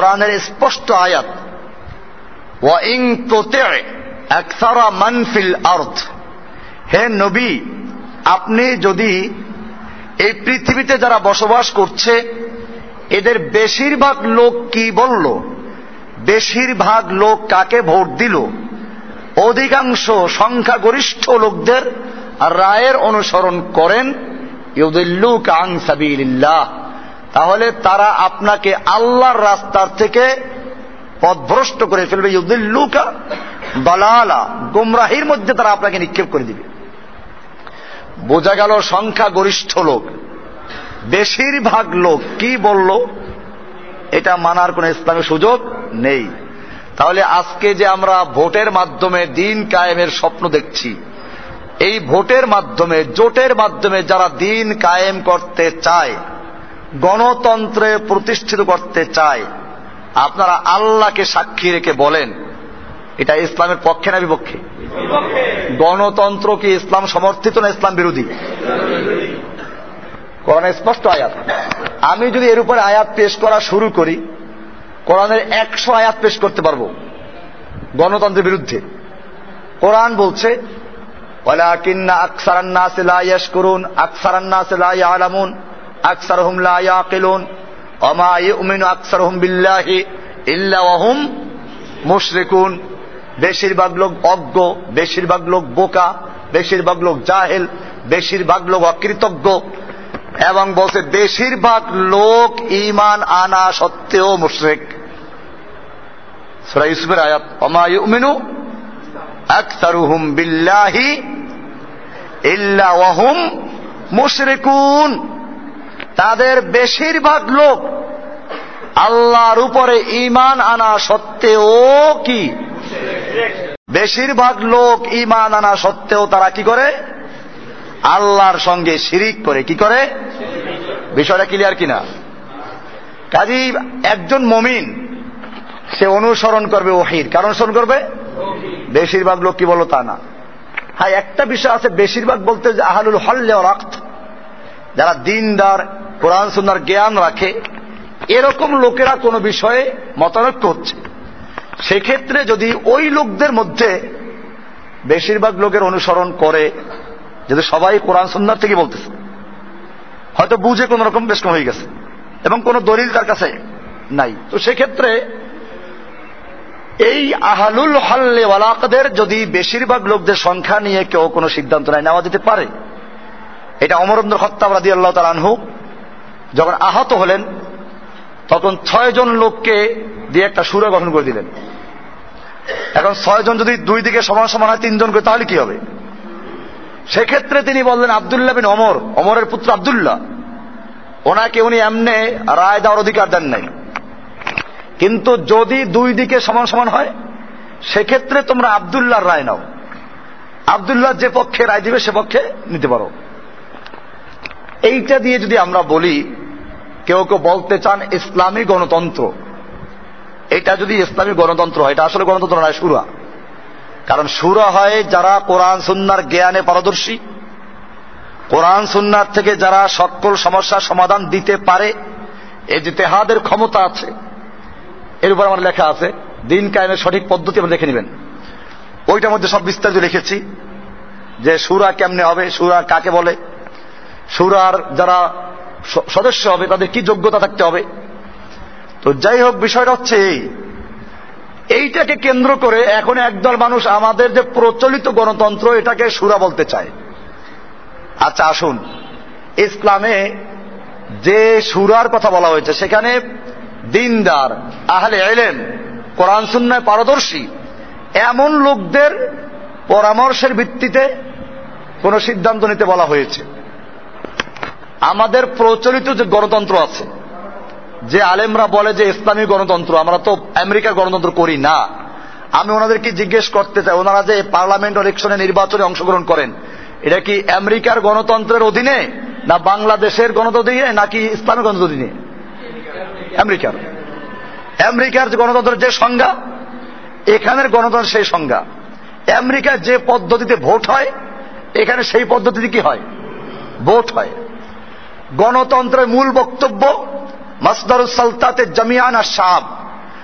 কোরআনের স্পষ্ট আয়াত ওয়াইং তোতে একসারা মানফিল আর্থ হে নবী আপনি যদি এই পৃথিবীতে যারা বসবাস করছে এদের বেশিরভাগ লোক কি বলল বেশিরভাগ লোক কাকে ভোট দিল অধিকাংশ সংখ্যাগরিষ্ঠ লোকদের রায়ের অনুসরণ করেন ইউদুল্লুক আং সাবিল্লাহ তাহলে তারা আপনাকে আল্লাহর রাস্তার থেকে পথভ্রষ্ট করে ফেলবে। ইউদুল্লুকা দলালা, গুমরাহির মধ্যে তারা আপনাকে নিক্ষেপ করে দিবে। বোঝা গেল সংখ্যা গরিষ্ঠ লোক। বেশিরভাগ লোক কি বলল? এটা মানার কোন ইসলামের সুযোগ নেই। তাহলে আজকে যে আমরা ভোটের মাধ্যমে দিন কায়েমের স্বপ্ন দেখছি, এই ভোটের মাধ্যমে, জোটের মাধ্যমে যারা দিন কায়েম করতে চায় গণতন্ত্রে প্রতিষ্ঠিত করতে চায়, আপনারা আল্লাহকে সাক্ষী রেখে বলেন, এটা ইসলামের পক্ষে না বিপক্ষে? গণতন্ত্র কি ইসলাম সমর্থিত না ইসলাম বিরোধী? কোরআনের স্পষ্ট আয়াত। আমি যদি এর উপরে আয়াত পেশ করা শুরু করি, কোরআনের একশো আয়াত পেশ করতে পারব, গণতন্ত্রের বিরুদ্ধে। কোরআন বলছে করুন আকসারান্নাসিলামুন আকসার হুম লাকিলুন আকসার হুম বিল্লাহি ইল্লাহুম মুশরিকুন। বেশিরভাগ লোক অজ্ঞ, বেশিরভাগ লোক বোকা, বেশিরভাগ লোক জাহেল, বেশিরভাগ লোক অকৃতজ্ঞ। এবং বলছে, বেশিরভাগ লোক ইমান আনা সত্ত্বেও মুশরেক। সুরা ইউসুফের আয়াত অমা ইউমিনু আকসারুহুম বিল্লাহি ইল্লা ওয়াহুম মুশরিকুন। তাদের বেশিরভাগ লোক আল্লাহর উপরে ইমান আনা সত্ত্বেও কি? বেশিরভাগ লোক ইমান আনা সত্ত্বেও তারা কি করে? আল্লাহর সঙ্গে শিরিক করে কি করে? বিষয়টা ক্লিয়ার কিনা? কাজী, একজন মমিন, সে অনুসরণ করবে ওহির। কারণ অনুসরণ করবে? বেশিরভাগ লোক কি বলো তা না। হ্যাঁ একটা বিষয় আছে, বেশিরভাগ বলতে যে আহালুল হল্লে রাখত যারা দিনদার কোরআন সুন্নার জ্ঞান রাখে, এরকম লোকেরা কোনো বিষয়ে মতানৈক্য হচ্ছে। সেক্ষেত্রে যদি ওই লোকদের মধ্যে বেশিরভাগ লোকের অনুসরণ করে, যদি সবাই কোরআন সুন্নার থেকে বলতেছে, হয়তো বুঝে কোন রকম বেশ হয়ে গেছে, এবং কোন দলিল তার কাছে নাই। তো সেক্ষেত্রে এই আহালুল হল্লে ওয়ালাকদের যদি বেশিরভাগ লোকদের সংখ্যা নিয়ে কেউ কোনো সিদ্ধান্ত নেয়, নেওয়া যেতে পারে। এটা অমরেন্দ্র হত্যাব রাদি আল্লাহ তার আনহু যখন আহত হলেন, তখন ছয়জন লোককে দিয়ে একটা সুরে গঠন করে দিলেন। এখন ছয়জন যদি দুই দিকে সমান সমান হয়, তিনজন করে, তাহলে কি হবে? সেক্ষেত্রে তিনি বললেন, আবদুল্লাহ বিন অমর অমরের পুত্র আবদুল্লাহ। ওনাকে উনি এমনে রায় দেওয়ার অধিকার দেন নাই। কিন্তু যদি দুই দিকে সমান সমান হয়, সেক্ষেত্রে তোমরা আবদুল্লাহর রায় নাও। আবদুল্লাহ যে পক্ষে রায় দিবে, সে পক্ষে নিতে পারো। এইটা দিয়ে যদি আমরা বলি কেউ কেউ বলতে চান ইসলামী গণতন্ত্র। এটা যদি ইসলামী গণতন্ত্র হয়, এটা আসলে গণতন্ত্র নয়, সুরা। কারণ সুরা হয় যারা কোরআন, সুন্নার জ্ঞানে পারদর্শী। কোরআন, সুন্নার থেকে যারা সকল সমস্যার সমাধান দিতে পারে এই যে তেহাদের ক্ষমতা আছে। এর উপর আমার লেখা আছে, দিন কায়েমের সঠিক পদ্ধতি আমরা দেখে নেবেন। ওইটার মধ্যে সব বিস্তারিত লিখেছি, যে সুরা কেমনে হবে, সুরা কাকে বলে? সুরার যারা সদস্য হবে, তাদের কি যোগ্যতা থাকতে হবে? তো যাই হোক, বিষয়টা হচ্ছে এই। এইটাকে কেন্দ্র করে এখন একদল মানুষ আমাদের যে প্রচলিত গণতন্ত্র, এটাকে সুরা বলতে চায়। আচ্ছা আসুন। ইসলামে যে সুরার কথা বলা হয়েছে, সেখানে দিনদার, আহলে এলেন কোরআন, সুন্নায় পারদর্শী, এমন লোকদের পরামর্শের ভিত্তিতে কোন সিদ্ধান্ত নিতে বলা হয়েছে। আমাদের প্রচলিত যে গণতন্ত্র আছে, যে আলেমরা বলে যে ইসলামী গণতন্ত্র, আমরা তো আমেরিকার গণতন্ত্র করি না। আমি ওনাদেরকে জিজ্ঞেস করতে চাই, ওনারা যে পার্লামেন্ট ইলেকশনে নির্বাচনে অংশগ্রহণ করেন, এটা কি আমেরিকার গণতন্ত্রের অধীনে, না বাংলাদেশের গণতন্ত্র অধীনে, নাকি ইসলামী গণতন্ত্র অধীনে? আমেরিকার। আমেরিকার গণতন্ত্রের যে সংজ্ঞা, এখানের গণতন্ত্র সেই সংজ্ঞা। আমেরিকার যে পদ্ধতিতে ভোট হয়, এখানে সেই পদ্ধতিতে কি হয়? ভোট হয়। গণতন্ত্রের মূল বক্তব্য, মাসদারুস সালতাতে জামিয়ান সাহাব,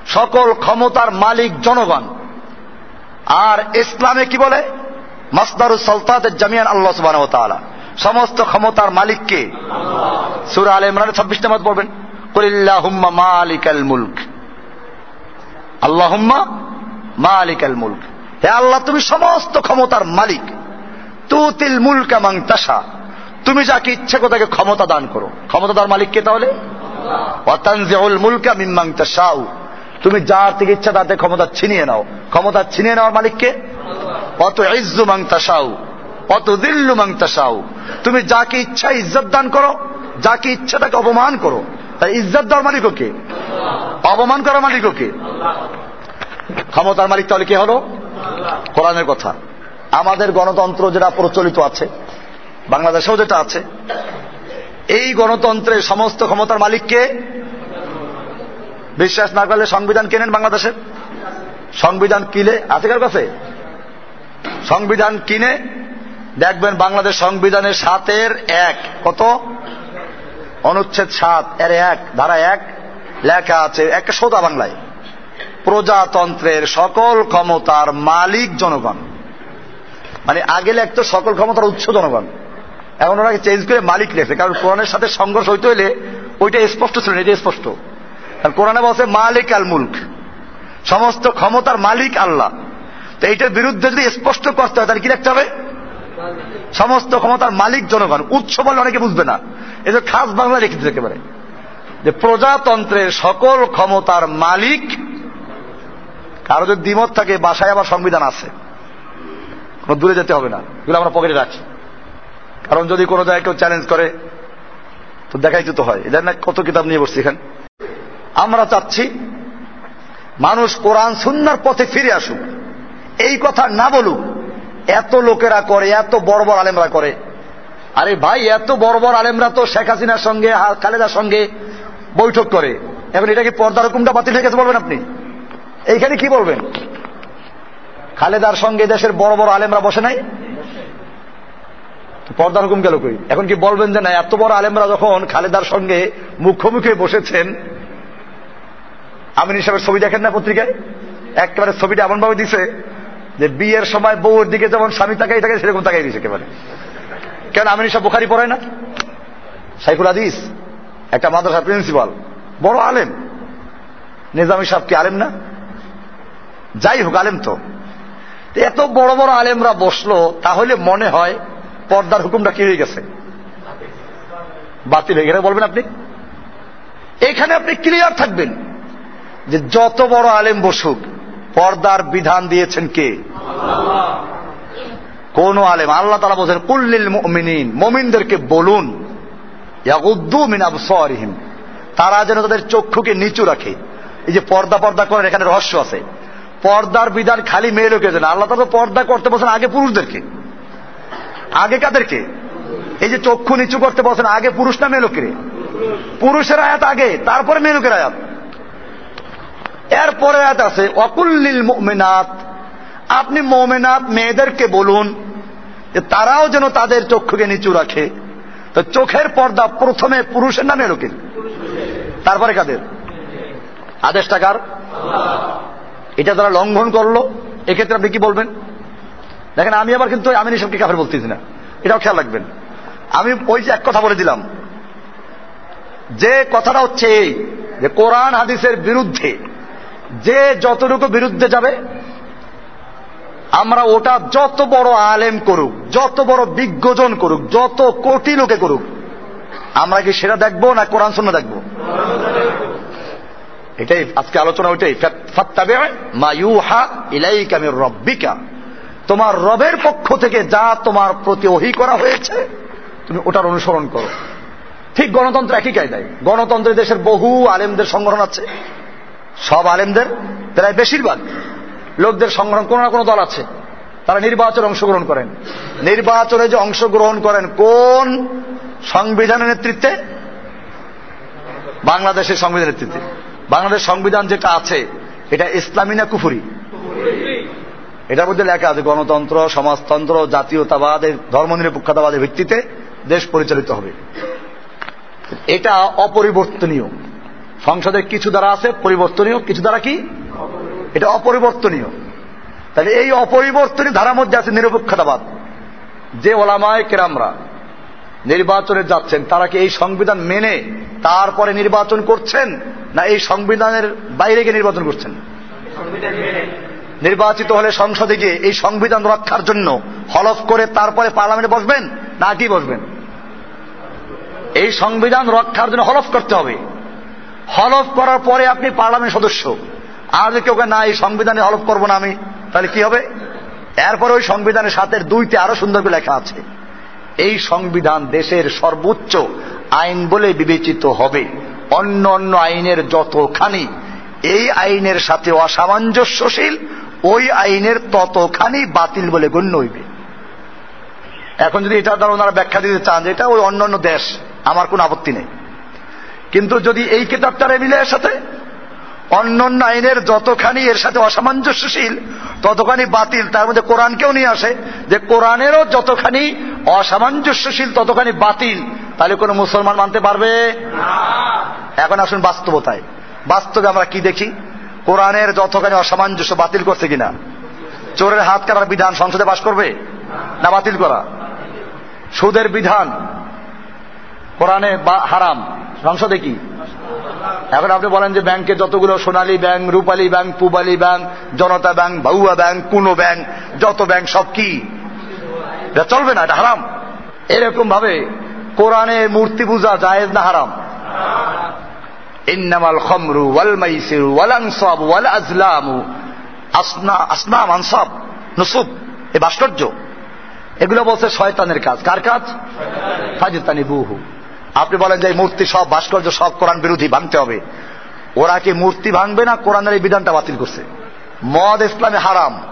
সকল ক্ষমতার মালিক জনগণ। আর ইসলামে কি বলে? মাসদারুস সালতাতের জামিয়ান আল্লাহ সুবাহ সমস্ত ক্ষমতার মালিককে সুরা আল ইমরান ছাব্বিশ নামাজ পড়বেন। কলিল্লাহুম্মা মালিকাল মুলক। আল্লাহুম্মা মালিকাল মুলক। হে আল্লাহ, তুমি সমস্ত ক্ষমতার মালিক। তুতিল মুলকা মাং তাসা তুমি যাকে ইচ্ছে করে তাকে ক্ষমতা দান করো। ক্ষমতাদার মালিক কে তাহলে? অতানজিউল মুলকা মিম্মাং তাসাউ তুমি যার থেকে ইচ্ছা তাতে ক্ষমতা ছিনিয়ে নাও। ক্ষমতা ছিনিয়ে নেওয়ার মালিককে অত ইজ্জু মাং তাসাউ অত দিল্লু মাং তাসাউ তুমি যাকে ইচ্ছা ইজ্জত দান করো, যাকে ইচ্ছা তাকে অপমান করো তাই ইজ্জত দেওয়ার মালিকও কে? অপমান করার মালিকও কে? ক্ষমতার মালিক তাহলে কে হলো? কোরআনের কথা। আমাদের গণতন্ত্র যেটা প্রচলিত আছে বাংলাদেশেও যেটা আছে, এই গণতন্ত্রের সমস্ত ক্ষমতার মালিককে বিশ্বাস না করলে সংবিধান কেনেন বাংলাদেশের? সংবিধান কিনে, আছে কার কাছে? সংবিধান কিনে দেখবেন বাংলাদেশ সংবিধানের সাতের এক, কত? অনুচ্ছেদ সাত, এর এক, ধারা এক, লেখা আছে, একটা সোদা বাংলায়। প্রজাতন্ত্রের সকল ক্ষমতার মালিক জনগণ। মানে আগে লেখতো সকল ক্ষমতার উৎস জনগণ। এখন ওনাকে চেঞ্জ করে মালিক লেখছে কারণ কোরআনের সাথে সংঘর্ষ হইতে হইলে ওইটা স্পষ্ট ছিল এটা স্পষ্ট। কারণ কোরআনে বলছে, মালিক আল মুল্ক, সমস্ত ক্ষমতার মালিক আল্লাহ। তো এইটার বিরুদ্ধে যদি স্পষ্ট করতে হয়, তাহলে কি লিখতে হবে? সমস্ত ক্ষমতার মালিক জনগণ, উৎস বলে অনেকে বুঝবে না। যে খাস বাংলা লিখে দিতে একেবারে। যে প্রজাতন্ত্রের সকল ক্ষমতার মালিক, কারও যদি দ্বিমত থাকে, বাসায় আবার সংবিধান আছে। কোনো দূরে যেতে হবে না, এগুলো আমরা পকেটে রাখি। কারণ যদি কোনো জায়গায় কেউ চ্যালেঞ্জ করে, তো দেখাই তো হয়। এদের না কত কিতাব নিয়ে বসছি এখানে? আমরা চাচ্ছি মানুষ কোরআন, সুন্নার পথে ফিরে আসুক। এই কথা না বলুক, এত লোকেরা করে, এত বড় বড় আলেমরা করে। আরে ভাই, এত বড় বড় আলেমরা তো শেখ হাসিনার সঙ্গে খালেদার সঙ্গে বৈঠক করে। এখন এটা কি পর্দার হুকুমটা বাতিল হয়ে গেছে বলবেন আপনি? এইখানে কি বলবেন? খালেদার সঙ্গে দেশের বড় বড় আলেমরা বসে নাই? পর্দার হুকুম গেল কই? এখন কি বলবেন যে না, এত বড় আলেমরা যখন খালেদার সঙ্গে মুখোমুখি বসেছেন, আমিন সাহেবের ছবি দেখেন না পত্রিকায়? একেবারে ছবিটা এমন ভাবে দিছে যে বিয়ের সময় বউর দিকে যেমন স্বামী তাকাই থাকে সেরকম তাকাই দিছে একেবারে। কেন আমিন সাহেব বোখারি পড়ায় না? সাইফুল আদিস একটা মাদ্রাসা প্রিন্সিপাল, বড় আলেম। নিজামী সাহেব কি আলেম না? যাই হোক, আলেম তো এত বড় বড় আলেমরা বসল, তাহলে মনে হয় পর্দার হুকুমটা কি হয়ে গেছে? বাতিল হয়ে গেলে বলবেন আপনি? এখানে আপনি ক্লিয়ার থাকবেন যে যত বড় আলেম বসুক, পর্দার বিধান দিয়েছেন কে? কোন আলেম? আল্লাহ তালা বলছেন কুল্লিল মমিনদেরকে বলুন তারা যেন তাদের চক্ষুকে নিচু রাখে। এই যে পর্দা পর্দা করেন, এখানে রহস্য আছে। পর্দার বিধান খালি মেয়ে লোকের জন্য। আল্লাহ তালা পর্দা করতে বলছেন আগে পুরুষদেরকে। আগে কাদেরকে? এই যে চক্ষু নিচু করতে বলছেন আগে পুরুষ না মেয়ে লোকের পুরুষের আয়াত আগে, তারপরে মেয়ে লোকের আয়াত। এরপরে আয়াত আছে, অকুল্লিল মোমেনাত আপনি মোমেনাত মেয়েদেরকে বলুন, যে তারাও যেন তাদের চক্ষুকে নিচু রাখে। তো চোখের পর্দা প্রথমে পুরুষের নামে লোকের তারপরে কাদের? আদেশটা কার? এটা তারা লঙ্ঘন করল, এক্ষেত্রে আপনি কি বলবেন? দেখেন, আমি আবার কিন্তু আমি সবকে কাফের বলতেছি না। এটাও খেয়াল রাখবেন। আমি ওই যে এক কথা বলে দিলাম। যে কথাটা হচ্ছে এই, যে কোরআন হাদিসের বিরুদ্ধে যে যতটুকু বিরুদ্ধে যাবে, আমরা ওটা যত বড় আলেম করুক, যত বড় বিজ্ঞজন করুক, যত কোটি লোকে করুক, আমরা কি সেটা দেখব না কোরআন শূন্য দেখব? এটাই আজকে আলোচনা ওইটাই। ফাত্তাবে মায়ুহা ইলাই কামের রব্বিকা। তোমার রবের পক্ষ থেকে যা তোমার প্রতি ওহি করা হয়েছে, তুমি ওটার অনুসরণ করো। ঠিক গণতন্ত্র একই কায়দায়। গণতন্ত্রের দেশের বহু আলেমদের সংগঠন আছে। সব আলেমদের, প্রায় বেশিরভাগ লোকদের সংগঠন, কোনো না কোনো দল আছে। তারা নির্বাচনে অংশগ্রহণ করেন। নির্বাচনে যে অংশগ্রহণ করেন, কোন সংবিধানের নেতৃত্বে? বাংলাদেশের সংবিধানের নেতৃত্বে। বাংলাদেশ সংবিধান যেটা আছে, এটা ইসলামী না কুফুরি? এটার মধ্যে লেখা আছে, গণতন্ত্র, সমাজতন্ত্র জাতীয়তাবাদ ধর্মনিরপেক্ষতাবাদের ভিত্তিতে দেশ পরিচালিত হবে। এটা অপরিবর্তনীয়। সংসদের কিছু দ্বারা আছে, পরিবর্তনীয়, কিছু দ্বারা কি? এটা অপরিবর্তনীয়। তাহলে এই অপরিবর্তনীয় ধারার মধ্যে আছে নিরপেক্ষতাবাদ। যে ওলামায় কেরামরা নির্বাচনে যাচ্ছেন, তারা কি এই সংবিধান মেনে তারপরে নির্বাচন করছেন, না এই সংবিধানের বাইরে গিয়ে নির্বাচন করছেন? নির্বাচিত হলে সংসদে গিয়ে এই সংবিধান রক্ষার জন্য হলফ করে তারপরে পার্লামেন্টে বসবেন না কি বসবেন? এই সংবিধান রক্ষার জন্য হলফ করতে হবে। হলফ করার পরে আপনি পার্লামেন্ট সদস্য। আর যদি কেউ না, এই সংবিধানে হলফ করব না আমি, তাহলে কি হবে? এরপরে ওই সংবিধানের সাথে দুইতে আরও সুন্দর করে লেখা আছে। এই সংবিধান দেশের সর্বোচ্চ আইন বলে বিবেচিত হবে। অন্য অন্য আইনের যতখানি, এই আইনের সাথে অসামঞ্জস্যশীল ওই আইনের ততখানি বাতিল বলে গণ্য হইবে। এখন যদি এটা দ্বারা ওনারা ব্যাখ্যা দিতে চান যে এটা ওই অন্য অন্য দেশ আমার কোনো আপত্তি নেই। কিন্তু যদি এই কিতাবটার মিলে এর সাথে অন্যান্য আইনের যতখানি এর সাথে অসামঞ্জস্যশীল ততখানি বাতিল তার মধ্যে কোরআনকেও নিয়ে আসে যে কোরআনেরও যতখানি অসামঞ্জস্যশীল ততখানি বাতিল তাহলে কোন মুসলমান মানতে পারবে? এখন আসুন বাস্তবতায়। বাস্তবে আমরা কি দেখি? কোরআনের যতখানি অসামঞ্জস্য বাতিল করছে কিনা? চোরের হাত কাটার বিধান সংসদে পাশ করবে? না বাতিল করা? সুদের বিধান কোরআনে হারাম? সংসদে কি? এখন আপনি বলেন যে ব্যাংকে যতগুলো Sonali bank, Rupali bank, Pubali bank, Janata bank, বাউয়া bank, কুনো ব্যাংক, যত ব্যাংক, সব কি? এটা চলবে না, এটা হারাম। এরকম ভাবে কোরআনে মূর্তি পূজা জায়েজ না হারাম? ইন্নামাল খমরু ওয়াল মাইসিরু ওয়াল আনসাব ওয়াল আজলামু। আসনা আসনাম আনসাব নসুব এ ভাস্কর্য। এগুলো বলছে শয়তানের কাজ। কার কাজ? ফাজিতানি বুহু। আপনি বলেন যে মূর্তি সব ভাস্কর্য সব কোরআন বিরোধী ভাঙতে হবে। ওরা কি মূর্তি ভাঙবে না? কোরআনের এই বিধানটা বাতিল করছে। মদ ইসলামে হারাম।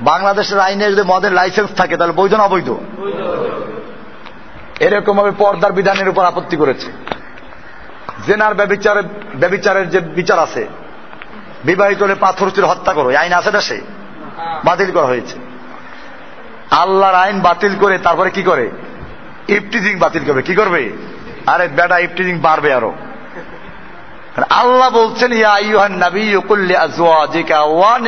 বাংলাদেশের আইনে যদি মদের লাইসেন্স থাকে তাহলে বৈধ না অবৈধ? এরকম ভাবে পর্দার বিধানের উপর আপত্তি করেছে। জেনার ব্যবিচারের ব্যবিচারের যে বিচার আছে, বিবাহিত হলে পাথর চুরে হত্যা করো আইন আছে দেশে বাতিল করা হয়েছে। আল্লাহর আইন বাতিল করে তারপরে কি করে? ইফটিজিং বাতিল করবে, কি করবে? আরে বেটা, ইফটিজিং বাড়বে আরও। আল্লাহ বলছেন, ইয়া আজওয়াজিকা ওয়া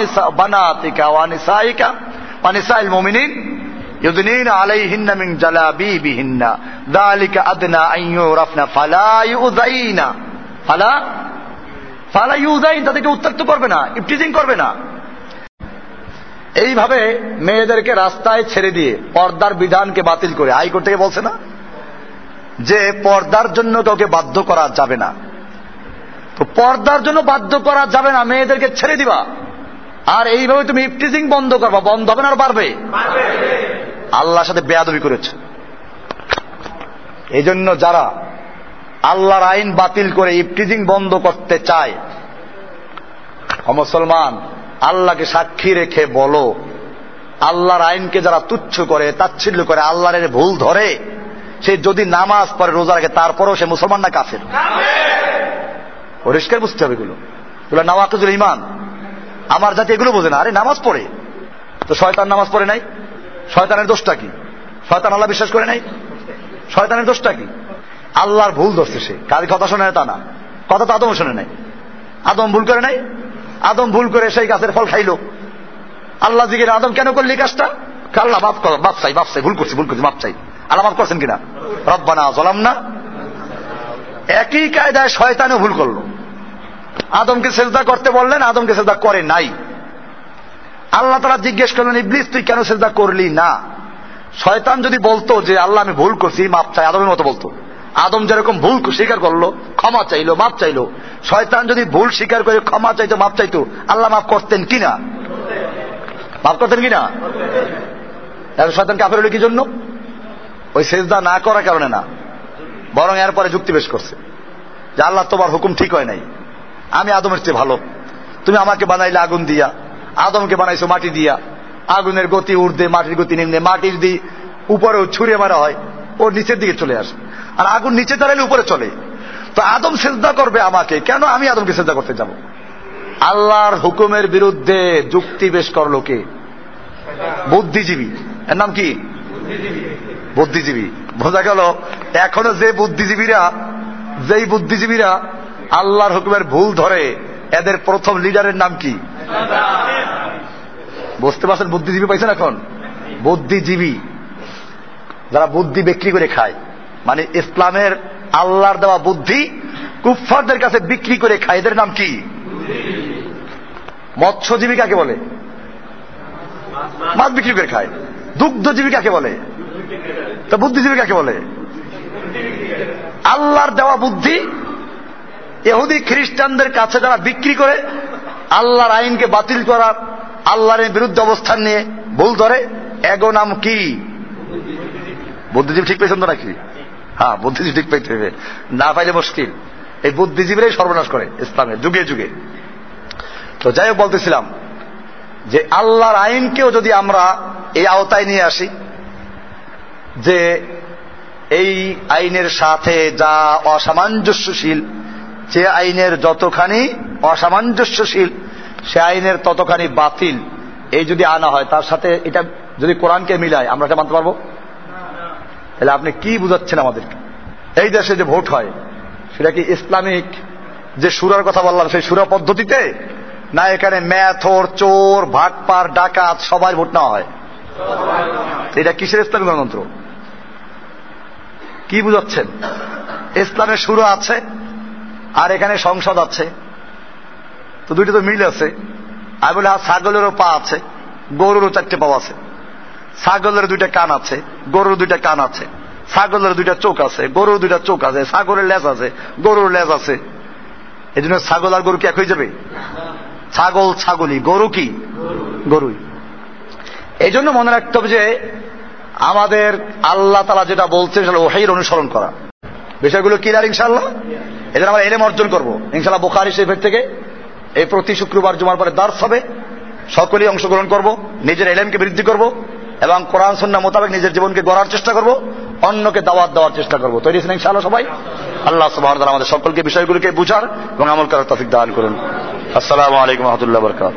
তাদেরকে উত্তক্ত করবে না ইফটিজিং করবে না। এইভাবে মেয়েদেরকে রাস্তায় ছেড়ে দিয়ে পর্দার বিধানকে বাতিল করে হাইকোর্ট থেকে বলছে না? যে পর্দার জন্য কাউকে বাধ্য করা যাবে না। তো পর্দার জন্য বাধ্য করা যাবে না, মেয়েদেরকে ছেড়ে দিবা। আর এইভাবে তুমি ইফটিজিং বন্ধ করবা। বন্ধ হবে না আর বাড়বে। আল্লাহর সাথে বেয়াদবি করেছে। এই জন্য যারা আল্লাহর আইন বাতিল করে ইফটিজিং বন্ধ করতে চায় মুসলমান, আল্লাহকে সাক্ষী রেখে বলো, আল্লাহর আইনকে যারা তুচ্ছ করে, তাচ্ছিল্য করে, আল্লাহর ভুল ধরে, সে যদি নামাজ পড়ে, রোজা রাখে, তারপরেও সে মুসলমান না কাফের। পরিষ্কার বুঝতে হবে এগুলো। নাওয়াকুজুল ইমান আমার জাতি এগুলো বোঝে না। আরে নামাজ পড়ে। তো শয়তান নামাজ পড়ে নাই? শয়তানের দোষটা কি? শয়তান আল্লাহ বিশ্বাস করে নাই? শয়তানের দোষটা কি? আল্লাহর ভুল ধরছে সে। কাজে কথা শোনে তা না। কথা তো আদম শোনে নাই। আদম ভুল করে নাই? আদম ভুল করে সেই গাছের ফল খাইলো। আল্লাহ জিগের আদম কেন করলি কাজটা? আল্লাহ বাপ করো বাপ চাই বাপ চাই। ভুল করছি ভুল করছি বাপ চাই। আল্লাহ মাফ করছেন কিনা? রব্বানা জলাম না একই কায়দায় শয়তানও ভুল করল। আদমকে সেজদা করতে বললেন, আদমকে সেজদা করে নাই। আল্লাহ তারা জিজ্ঞেস করলেন, ইবলিস, তুই কেন সেজদা করলি না? শয়তান যদি বলতো যে, আল্লাহ, আমি ভুল করছি, মাপ চাই, আদমের মতো বলতো। আদম যেরকম ভুল স্বীকার করল, ক্ষমা চাইলো, মাপ চাইলো। শয়তান যদি ভুল স্বীকার করে ক্ষমা চাইতো, মাপ চাইতো, আল্লাহ মাফ করতেন কিনা মাফ করতেন কিনা শয়তান কাফের হলো কি জন্য? ওই সেজদা না করার কারণে না, বরং এরপরে যুক্তি পেশ করছে। যে আল্লাহ, তোমার হুকুম ঠিক হয় নাই। আমি আদমের চেয়ে ভালো। তুমি আমাকে বানাইলে আগুন দিয়া। আদমকে বানাইছো মাটি দিয়া। আগুনের গতি উর্ধে মাটির গতি নিম্নে। মাটির দি উপরেও ছুঁড়ে মারা হয়, ও নিচের দিকে চলে আসে। আর আগুন নিচে দাঁড়ালে উপরে চলে। তো আদম সেজদা করবে আমাকে। কেন আমি আদমকে সেজদা করতে যাব? আল্লাহর হুকুমের বিরুদ্ধে যুক্তি বেশ করল কে বুদ্ধিজীবী। এর নাম কি? বুদ্ধিজীবী। বোঝা গেল, এখনও যে বুদ্ধিজীবীরা, যেই বুদ্ধিজীবীরা আল্লাহর হুকুমের ভুল ধরে, এদের প্রথম লিডারের নাম কি? বুঝতে পারছেন বুদ্ধিজীবী পাইছেন এখন? বুদ্ধিজীবী। যারা বুদ্ধি বিক্রি করে খায়। মানে ইসলামের আল্লাহর দেওয়া বুদ্ধি কুফফারদের কাছে বিক্রি করে খায়। এদের নাম কি? মৎস্যজীবী কাকে বলে? মাছ বিক্রি করে খায়। দুগ্ধজীবী কাকে বলে? তো বুদ্ধিজীবী কাকে বলে? আল্লাহর দেওয়া বুদ্ধি এহুদি খ্রিস্টানদের কাছে যারা বিক্রি করে, আল্লাহর আইনকে বাতিল করার আল্লাহর বিরুদ্ধে অবস্থান নিয়ে ভুল ধরে। এগো নাম কি? বুদ্ধিজীবী ঠিক পেয়েছেন তো নাকি? হ্যাঁ বুদ্ধিজীবী ঠিক পাইতে হবে না পাইলে মুশকিল। এই বুদ্ধিজীবীরাই সর্বনাশ করে ইসলামের যুগে যুগে। তো যাই হোক বলতেছিলাম যে আল্লাহর আইনকেও যদি আমরা এই আওতায় নিয়ে আসি, যে এই আইনের সাথে যা অসামঞ্জস্যশীল, যে আইনের যতখানি অসামঞ্জস্যশীল সে আইনের ততখানি বাতিল। এই যদি আনা হয়, তার সাথে এটা যদি কোরআনকে মিলায়, আমরা এটা মানতে পারব? তাহলে আপনি কি বুঝাচ্ছেন আমাদেরকে? এই দেশে যে ভোট হয়, সেটা কি ইসলামিক? যে সুরার কথা বললাম, সেই সুরা পদ্ধতিতে? না এখানে ম্যাথর চোর, ভাটপার, ডাকাত, সবাই ভোট নেওয়া হয়। এটা কিসের ইসলামিক গণতন্ত্র? কি বুঝাচ্ছেন? ইসলামের শুরু আছে, আর এখানে সংসদ আছে। তো দুইটা তো মিল আছে। আমি বলি হ্যাঁ ছাগলেরও পা আছে, গরুরও চারটে পা আছে। ছাগলের দুইটা কান আছে, গরুর দুইটা কান আছে। ছাগলের দুইটা চোখ আছে, গরুর দুইটা চোখ আছে, ছাগলের লেজ আছে, গরুর লেজ আছে। এই জন্য ছাগল আর গরু কি এক হয়ে যাবে? ছাগল ছাগলই গরু কি? গরুই। এই জন্য মনে রাখতে হবে যে, আমাদের আল্লাহ তালা যেটা বলছে, সেটা ওহাইর অনুসরণ করা। বিষয়গুলো কি আর ইনশাল্লাহ এদের আমরা এলেম অর্জন করব। ইনশাল্লাহ বোখারি শরীফের থেকে এই প্রতি শুক্রবার জুমার পরে দার্স হবে। সকলেই অংশগ্রহণ করব, নিজের এলেমকে বৃদ্ধি করব এবং কোরআন সন্না মোতাবেক নিজের জীবনকে গড়ার চেষ্টা করব, অন্যকে দাওয়াত দেওয়ার চেষ্টা করব। তৈরি আছেন ইনশাআল্লাহ সবাই। আল্লাহ সুবাহ আমাদের সকলকে বিষয়গুলিকে বুঝার এবং আমল করার তফিক দান করুন। আসসালামু আলাইকুম রহমতুল্লাহ বরকাত